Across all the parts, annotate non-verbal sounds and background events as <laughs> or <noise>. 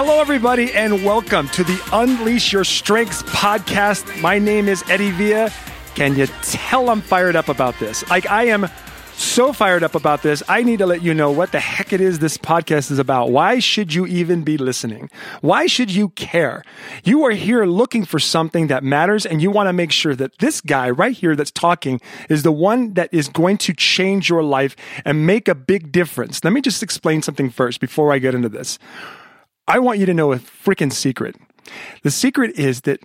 Hello, everybody, and welcome to the Unleash Your Strengths podcast. My name is Eddie Villa. Can you tell I'm fired up about this? Like, I am so fired up about this. I need to let you know what the heck it is this podcast is about. Why should you even be listening? Why should you care? You are here looking for something that matters, and you want to make sure that this guy right here that's talking is the one that is going to change your life and make a big difference. Let me just explain something first before I get into this. I want you to know a freaking secret. The secret is that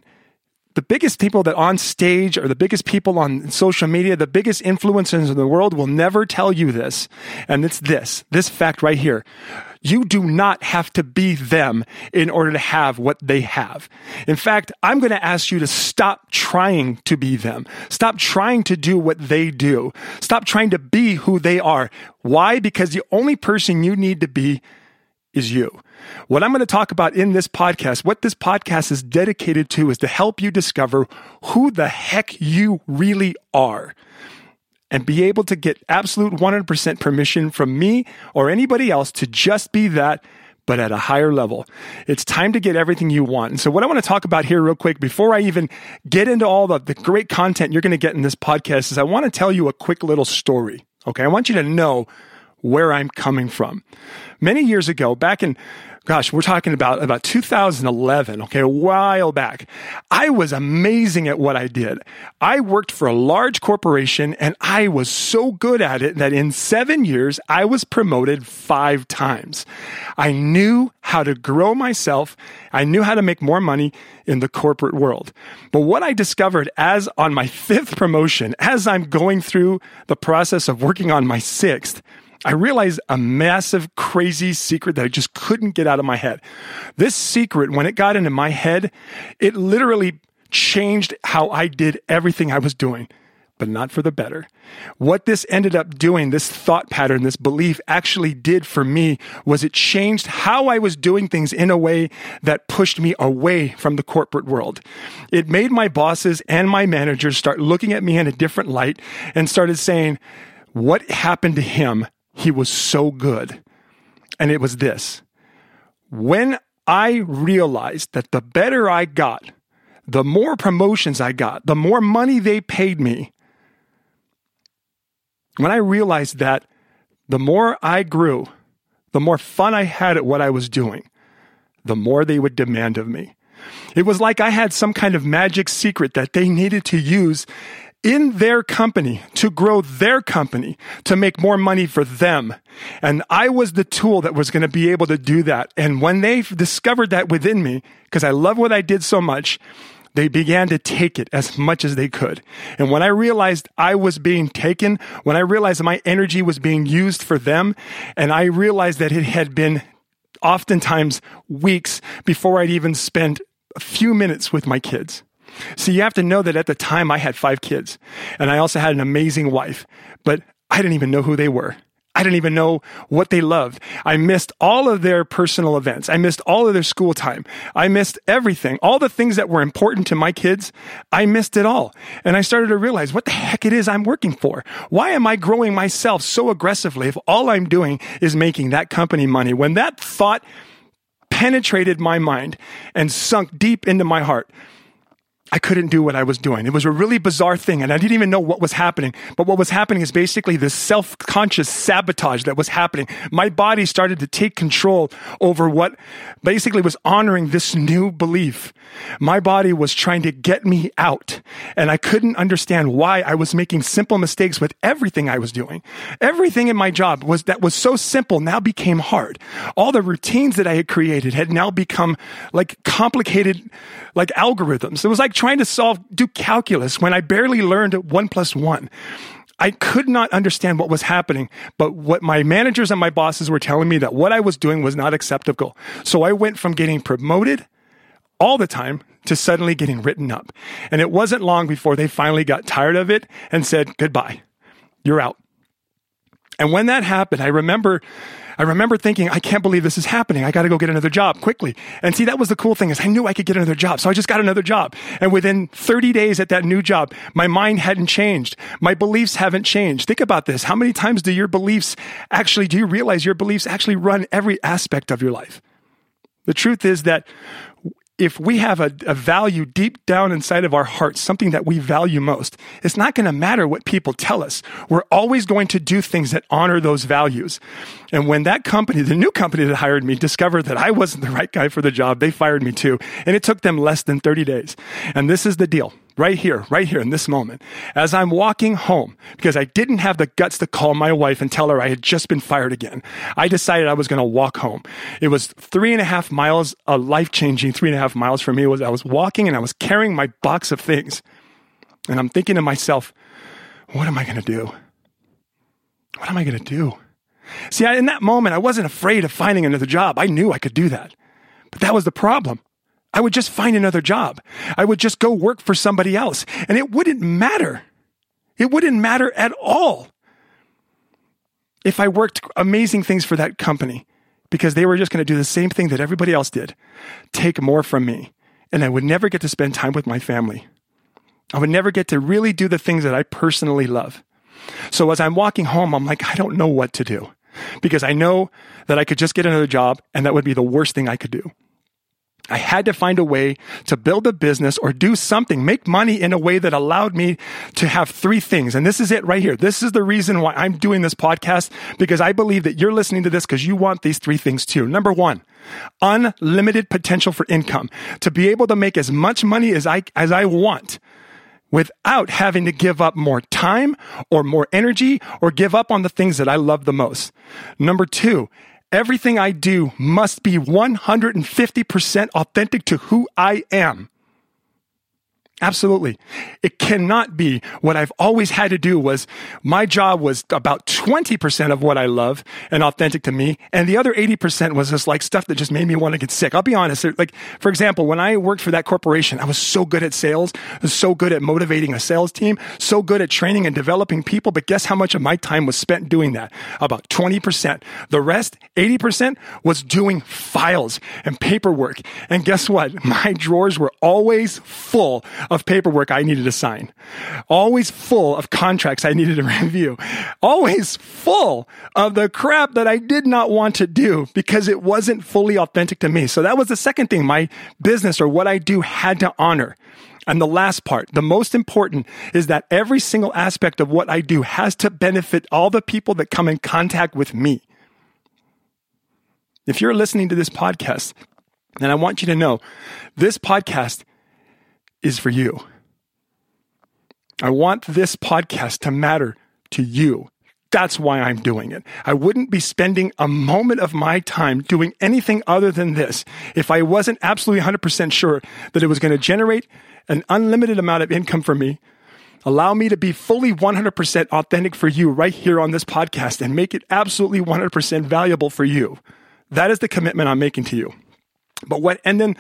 the biggest people that on stage or the biggest people on social media, the biggest influencers in the world will never tell you this. And it's this, this fact right here. You do not have to be them in order to have what they have. In fact, I'm going to ask you to stop trying to be them. Stop trying to do what they do. Stop trying to be who they are. Why? Because the only person you need to be is you. What I'm going to talk about in this podcast, what this podcast is dedicated to is to help you discover who the heck you really are and be able to get absolute 100% permission from me or anybody else to just be that but at a higher level. It's time to get everything you want. And so, what I want to talk about here, real quick, before I even get into all the, the great content you're going to get in this podcast, is I want to tell you a quick little story. Okay. I want you to know where I'm coming from. Many years ago, back in gosh, we're talking about about 2011, okay, a while back. I was amazing at what I did. I worked for a large corporation and I was so good at it that in 7 years I was promoted 5 times. I knew how to grow myself. I knew how to make more money in the corporate world. But what I discovered as on my <laughs> 5th promotion, as I'm going through the process of working on my 6th, I realized a massive, crazy secret that I just couldn't get out of my head. This secret, when it got into my head, it literally changed how I did everything I was doing, but not for the better. What this ended up doing, this thought pattern, this belief actually did for me was it changed how I was doing things in a way that pushed me away from the corporate world. It made my bosses and my managers start looking at me in a different light and started saying, what happened to him he was so good. And it was this when I realized that the better I got, the more promotions I got, the more money they paid me, when I realized that the more I grew, the more fun I had at what I was doing, the more they would demand of me. It was like I had some kind of magic secret that they needed to use in their company to grow their company to make more money for them. And I was the tool that was going to be able to do that. And when they discovered that within me, because I love what I did so much, they began to take it as much as they could. And when I realized I was being taken, when I realized my energy was being used for them, and I realized that it had been oftentimes weeks before I'd even spent a few minutes with my kids. See, you have to know that at the time I had five kids and I also had an amazing wife, but I didn't even know who they were. I didn't even know what they loved. I missed all of their personal events. I missed all of their school time. I missed everything. All the things that were important to my kids, I missed it all. And I started to realize what the heck it is I'm working for. Why am I growing myself so aggressively if all I'm doing is making that company money? When that thought penetrated my mind and sunk deep into my heart, I couldn't do what I was doing. It was a really bizarre thing, and I didn't even know what was happening. But what was happening is basically this self conscious sabotage that was happening. My body started to take control over what basically was honoring this new belief. My body was trying to get me out, and I couldn't understand why I was making simple mistakes with everything I was doing. Everything in my job was that was so simple now became hard. All the routines that I had created had now become like complicated, like algorithms. It was like trying to solve, do calculus when I barely learned one plus one. I could not understand what was happening, but what my managers and my bosses were telling me that what I was doing was not acceptable. So I went from getting promoted all the time to suddenly getting written up. And it wasn't long before they finally got tired of it and said, goodbye, you're out. And when that happened, I remember I remember thinking, I can't believe this is happening. I got to go get another job quickly. And see, that was the cool thing is I knew I could get another job. So I just got another job. And within 30 days at that new job, my mind hadn't changed. My beliefs haven't changed. Think about this. How many times do your beliefs actually, do you realize your beliefs actually run every aspect of your life? The truth is that if we have a, a, value deep down inside of our hearts, something that we value most, it's not going to matter what people tell us. We're always going to do things that honor those values. And when that company, the new company that hired me, discovered that I wasn't the right guy for the job, they fired me too. And it took them less than 30 days. And this is the deal right here, right here in this moment, as I'm walking home, because I didn't have the guts to call my wife and tell her I had just been fired again, I decided I was going to walk home. It was three and a half miles, a life changing three and a half miles for me was I was walking and I was carrying my box of things. And I'm thinking to myself, what am I going to do? What am I going to do? See, I, in that moment, I wasn't afraid of finding another job. I knew I could do that. But that was the problem. I would just find another job. I would just go work for somebody else. And it wouldn't matter. It wouldn't matter at all if I worked amazing things for that company because they were just going to do the same thing that everybody else did take more from me. And I would never get to spend time with my family. I would never get to really do the things that I personally love. So as I'm walking home, I'm like, I don't know what to do because I know that I could just get another job and that would be the worst thing I could do. I had to find a way to build a business or do something, make money in a way that allowed me to have three things. And this is it right here. This is the reason why I'm doing this podcast because I believe that you're listening to this because you want these three things too. Number one, unlimited potential for income to be able to make as much money as I, as I want without having to give up more time or more energy or give up on the things that I love the most. Number two, Everything I do must be 150% authentic to who I am. Absolutely. It cannot be what I've always had to do was my job was about 20% of what I love and authentic to me. And the other 80% was just like stuff that just made me want to get sick. I'll be honest. Like, for example, when I worked for that corporation, I was so good at sales, so good at motivating a sales team, so good at training and developing people. But guess how much of my time was spent doing that? About 20%. The rest, 80% was doing files and paperwork. And guess what? <laughs> My drawers were always full of paperwork I needed to sign, always full of contracts I needed to <laughs> review, always full of the crap that I did not want to do because it wasn't fully authentic to me. So that was the second thing my business or what I do had to honor. And the last part, the most important, is that every single aspect of what I do has to benefit all the people that come in contact with me. If you're listening to this podcast, then I want you to know this podcast is for you. I want this podcast to matter to you. That's why I'm doing it. I wouldn't be spending a moment of my time doing anything other than this if I wasn't absolutely 100% sure that it was going to generate an unlimited amount of income for me, allow me to be fully 100% authentic for you right here on this podcast, and make it absolutely 100% valuable for you. That is the commitment I'm making to you. But what, and then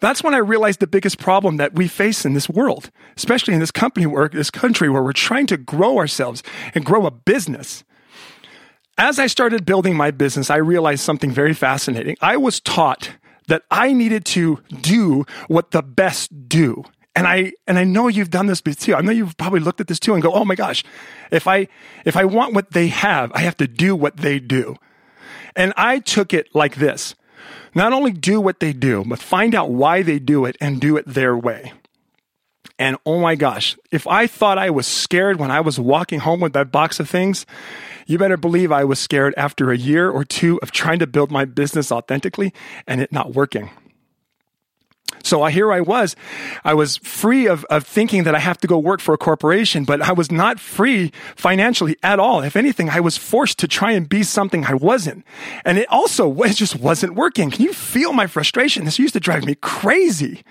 that's when I realized the biggest problem that we face in this world, especially in this company work, this country where we're trying to grow ourselves and grow a business. As I started building my business, I realized something very fascinating. I was taught that I needed to do what the best do. And I, and I know you've done this too. I know you've probably looked at this too and go, Oh my gosh, if I, if I want what they have, I have to do what they do. And I took it like this. Not only do what they do, but find out why they do it and do it their way. And oh my gosh, if I thought I was scared when I was walking home with that box of things, you better believe I was scared after a year or two of trying to build my business authentically and it not working. So here I was. I was free of, of thinking that I have to go work for a corporation, but I was not free financially at all. If anything, I was forced to try and be something I wasn't. And it also <laughs> it just wasn't working. Can you feel my frustration? This used to drive me crazy.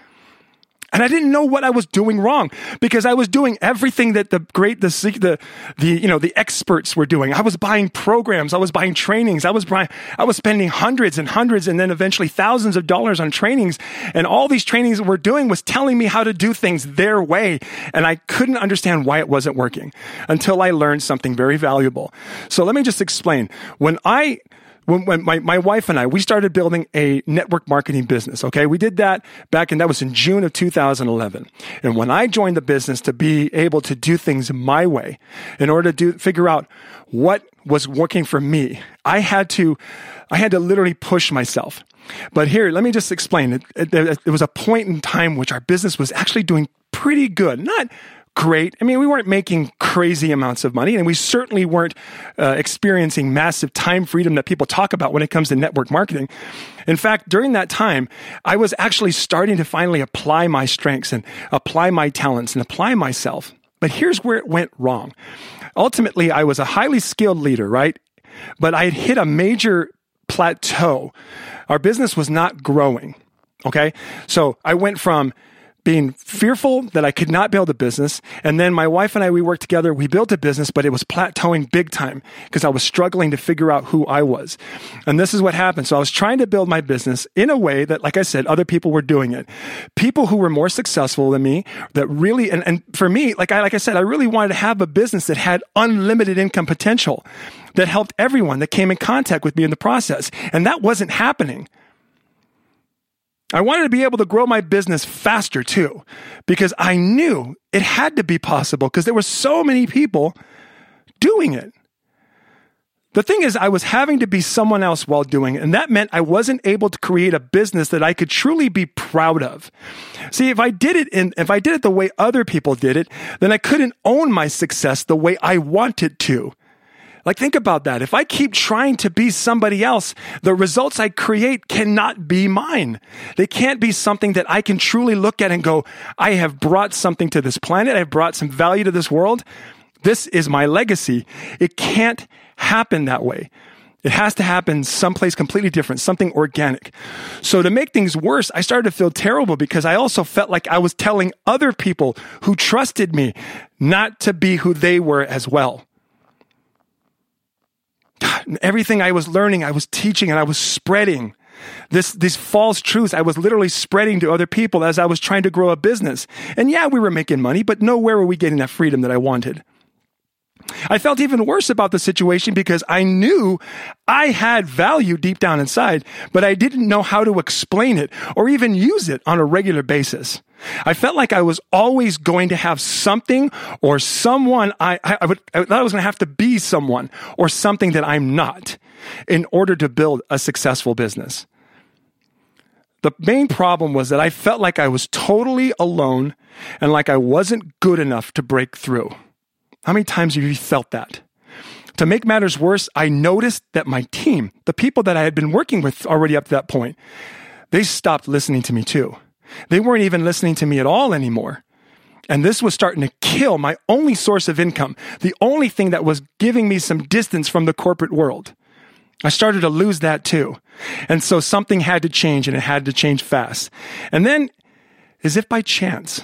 And I didn't know what I was doing wrong because I was doing everything that the great, the, the, the, you know, the experts were doing. I was buying programs. I was buying trainings. I was buying, I was spending hundreds and hundreds and then eventually thousands of dollars on trainings. And all these trainings we're doing was telling me how to do things their way. And I couldn't understand why it wasn't working until I learned something very valuable. So let me just explain. When I, when, when my, my wife and I, we started building a network marketing business. Okay. We did that back in, that was in June of 2011. And when I joined the business to be able to do things my way in order to do, figure out what was working for me, I had to, I had to literally push myself. But here, let me just explain. It was a point in time which our business was actually doing pretty good. Not great. I mean, we weren't making crazy amounts of money, and we certainly weren't uh, experiencing massive time freedom that people talk about when it comes to network marketing. In fact, during that time, I was actually starting to finally apply my strengths and apply my talents and apply myself. But here's where it went wrong. Ultimately, I was a highly skilled leader, right? But I had hit a major plateau. Our business was not growing. Okay. So I went from being fearful that I could not build a business. And then my wife and I, we worked together. We built a business, but it was plateauing big time because I was struggling to figure out who I was. And this is what happened. So I was trying to build my business in a way that, like I said, other people were doing it. People who were more successful than me that really, and, and for me, like I, like I said, I really wanted to have a business that had unlimited income potential that helped everyone that came in contact with me in the process. And that wasn't happening. I wanted to be able to grow my business faster too, because I knew it had to be possible because there were so many people doing it. The thing is, I was having to be someone else while doing it, and that meant I wasn't able to create a business that I could truly be proud of. See, if I did it in, if I did it the way other people did it, then I couldn't own my success the way I wanted to. Like, think about that. If I keep trying to be somebody else, the results I create cannot be mine. They can't be something that I can truly look at and go, I have brought something to this planet. I've brought some value to this world. This is my legacy. It can't happen that way. It has to happen someplace completely different, something organic. So to make things worse, I started to feel terrible because I also felt like I was telling other people who trusted me not to be who they were as well everything I was learning, I was teaching and I was spreading. This, these false truths I was literally spreading to other people as I was trying to grow a business. And yeah, we were making money, but nowhere were we getting that freedom that I wanted. I felt even worse about the situation because I knew I had value deep down inside, but I didn't know how to explain it or even use it on a regular basis. I felt like I was always going to have something or someone I, I, would, I thought I was going to have to be someone or something that I'm not in order to build a successful business. The main problem was that I felt like I was totally alone and like I wasn't good enough to break through. How many times have you felt that? To make matters worse, I noticed that my team, the people that I had been working with already up to that point, they stopped listening to me too. They weren't even listening to me at all anymore. And this was starting to kill my only source of income, the only thing that was giving me some distance from the corporate world. I started to lose that too. And so something had to change and it had to change fast. And then, as if by chance,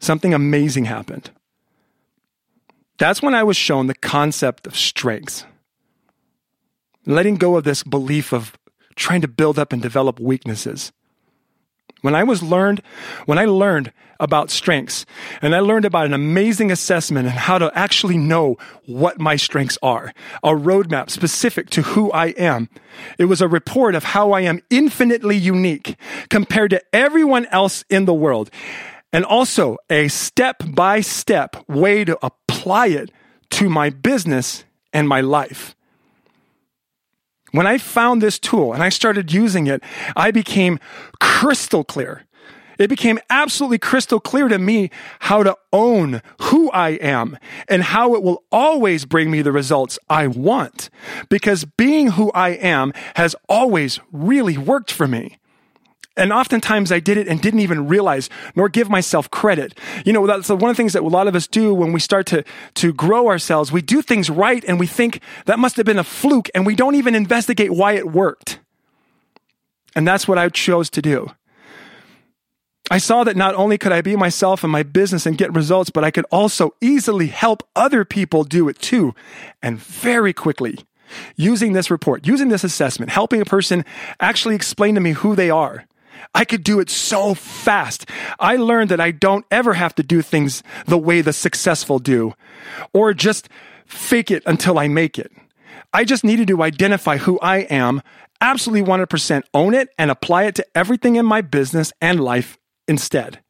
something amazing happened. That's when I was shown the concept of strengths. Letting go of this belief of trying to build up and develop weaknesses. When I was learned, when I learned about strengths and I learned about an amazing assessment and how to actually know what my strengths are, a roadmap specific to who I am. It was a report of how I am infinitely unique compared to everyone else in the world and also a step by step way to apply it to my business and my life. When I found this tool and I started using it, I became crystal clear. It became absolutely crystal clear to me how to own who I am and how it will always bring me the results I want. Because being who I am has always really worked for me. And oftentimes I did it and didn't even realize nor give myself credit. You know, that's one of the things that a lot of us do when we start to, to grow ourselves. We do things right and we think that must have been a fluke and we don't even investigate why it worked. And that's what I chose to do. I saw that not only could I be myself in my business and get results, but I could also easily help other people do it too. And very quickly, using this report, using this assessment, helping a person actually explain to me who they are I could do it so fast. I learned that I don't ever have to do things the way the successful do or just fake it until I make it. I just needed to identify who I am, absolutely 100% own it, and apply it to everything in my business and life instead.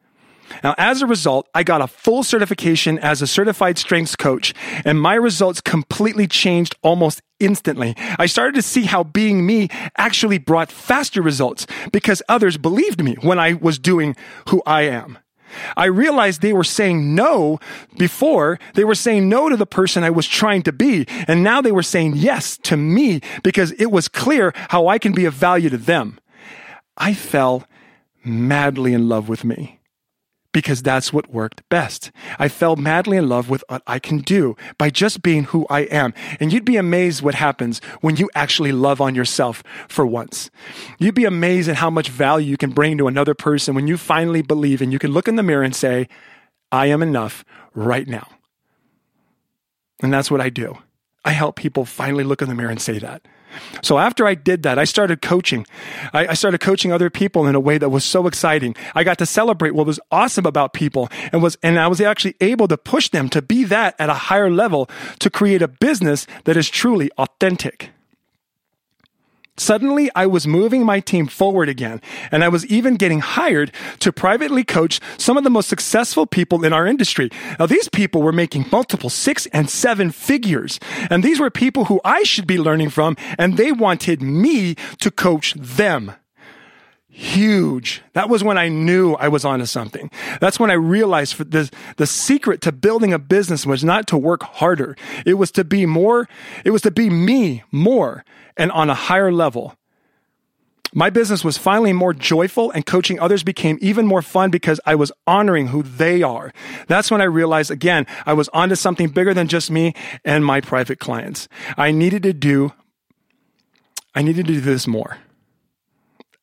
Now, as a result, I got a full certification as a certified strengths coach, and my results completely changed almost instantly. I started to see how being me actually brought faster results because others believed me when I was doing who I am. I realized they were saying no before. They were saying no to the person I was trying to be. And now they were saying yes to me because it was clear how I can be of value to them. I fell madly in love with me because that's what worked best. I fell madly in love with what I can do by just being who I am. And you'd be amazed what happens when you actually love on yourself for once. You'd be amazed at how much value you can bring to another person when you finally believe and you can look in the mirror and say, I am enough right now. And that's what I do. I help people finally look in the mirror and say that. So after I did that, I started coaching. I, I, started coaching other people in a way that was so exciting. I got to celebrate what was awesome about people and was, and I was actually able to push them to be that at a higher level to create a business that is truly authentic. Suddenly, I was moving my team forward again, and I was even getting hired to privately coach some of the most successful people in our industry. Now, these people were making multiple six and seven figures, and these were people who I should be learning from, and they wanted me to coach them huge. That was when I knew I was onto something. That's when I realized the, the secret to building a business was not to work harder. It was to be more, it was to be me more and on a higher level. My business was finally more joyful and coaching others became even more fun because I was honoring who they are. That's when I realized again, I was onto something bigger than just me and my private clients. I needed to do, I needed to do this more.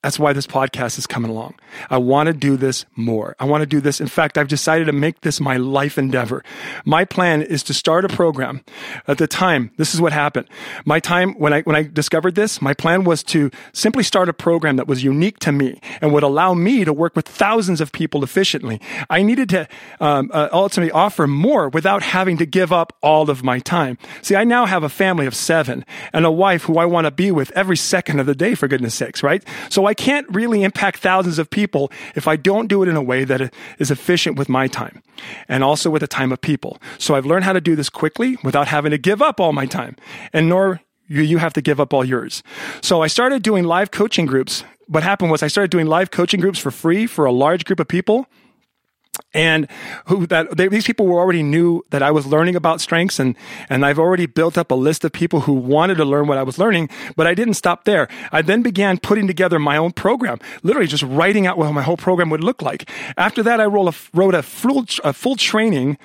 That's why this podcast is coming along. I want to do this more. I want to do this. In fact, I've decided to make this my life endeavor. My plan is to start a program. At the time, this is what happened. My time when I when I discovered this, my plan was to simply start a program that was unique to me and would allow me to work with thousands of people efficiently. I needed to um, uh, ultimately offer more without having to give up all of my time. See, I now have a family of seven and a wife who I want to be with every second of the day. For goodness sakes, right? So I can't really impact thousands of people if I don't do it in a way that is efficient with my time and also with the time of people. So I've learned how to do this quickly without having to give up all my time and nor you, you have to give up all yours. So I started doing live coaching groups. What happened was I started doing live coaching groups for free for a large group of people and who that they, these people were already knew that I was learning about strengths and and I've already built up a list of people who wanted to learn what I was learning but I didn't stop there. I then began putting together my own program literally just writing out what my whole program would look like. After that I wrote a, wrote a full a full training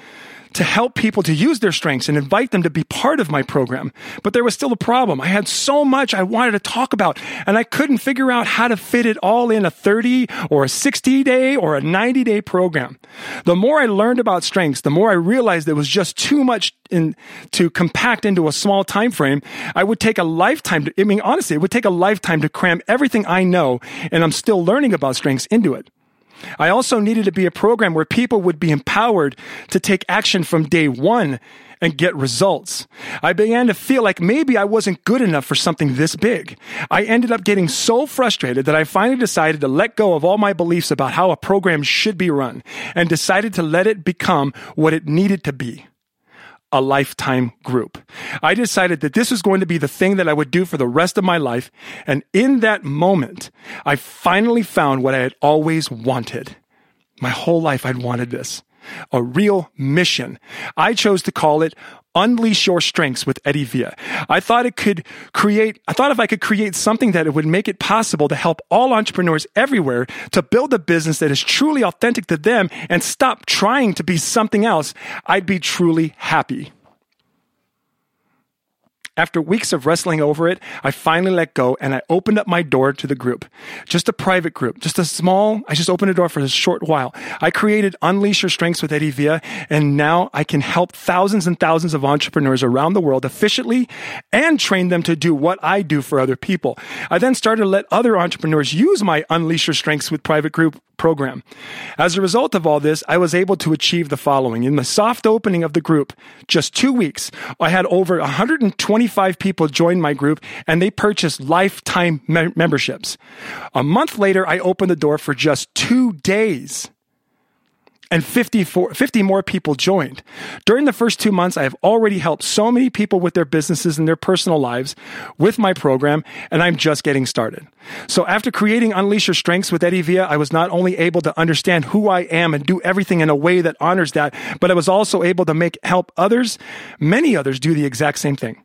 to help people to use their strengths and invite them to be part of my program. But there was still a problem. I had so much I wanted to talk about and I couldn't figure out how to fit it all in a 30 or a 60 day or a 90 day program. The more I learned about strengths, the more I realized there was just too much in, to compact into a small time frame. I would take a lifetime to, I mean, honestly, it would take a lifetime to cram everything I know and I'm still learning about strengths into it. I also needed to be a program where people would be empowered to take action from day one and get results. I began to feel like maybe I wasn't good enough for something this big. I ended up getting so frustrated that I finally decided to let go of all my beliefs about how a program should be run and decided to let it become what it needed to be a lifetime group. I decided that this was going to be the thing that I would do for the rest of my life. And in that moment, I finally found what I had always wanted. My whole life, I'd wanted this. A real mission. I chose to call it Unleash Your Strengths with Eddie Villa. I thought it could create, I thought if I could create something that it would make it possible to help all entrepreneurs everywhere to build a business that is truly authentic to them and stop trying to be something else, I'd be truly happy. After weeks of wrestling over it, I finally let go and I opened up my door to the group. Just a private group, just a small, I just opened a door for a short while. I created Unleash Your Strengths with Eddie Villa, and now I can help thousands and thousands of entrepreneurs around the world efficiently and train them to do what I do for other people. I then started to let other entrepreneurs use my Unleash Your Strengths with private group program. As a result of all this, I was able to achieve the following. In the soft opening of the group, just two weeks, I had over 125 people join my group and they purchased lifetime me- memberships. A month later, I opened the door for just two days and 54, 50 more people joined. During the first two months, I have already helped so many people with their businesses and their personal lives with my program, and I'm just getting started. So after creating Unleash Your Strengths with Eddie Villa, I was not only able to understand who I am and do everything in a way that honors that, but I was also able to make help others, many others do the exact same thing.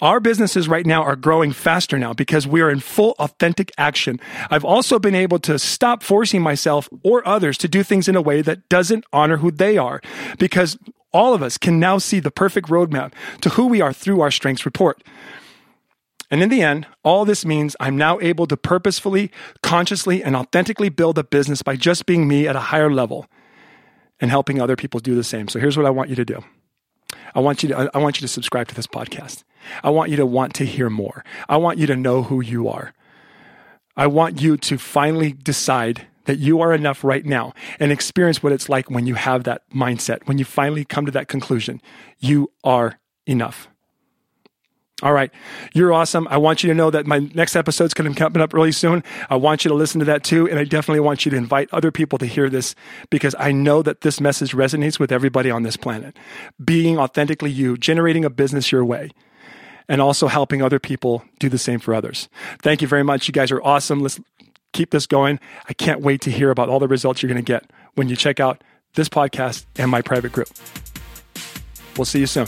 Our businesses right now are growing faster now because we are in full authentic action. I've also been able to stop forcing myself or others to do things in a way that doesn't honor who they are because all of us can now see the perfect roadmap to who we are through our strengths report. And in the end, all this means I'm now able to purposefully, consciously, and authentically build a business by just being me at a higher level and helping other people do the same. So here's what I want you to do. I want you to I want you to subscribe to this podcast. I want you to want to hear more. I want you to know who you are. I want you to finally decide that you are enough right now and experience what it's like when you have that mindset, when you finally come to that conclusion. You are enough. All right. You're awesome. I want you to know that my next episode is going to be coming up really soon. I want you to listen to that too. And I definitely want you to invite other people to hear this because I know that this message resonates with everybody on this planet. Being authentically you, generating a business your way and also helping other people do the same for others. Thank you very much. You guys are awesome. Let's keep this going. I can't wait to hear about all the results you're going to get when you check out this podcast and my private group. We'll see you soon.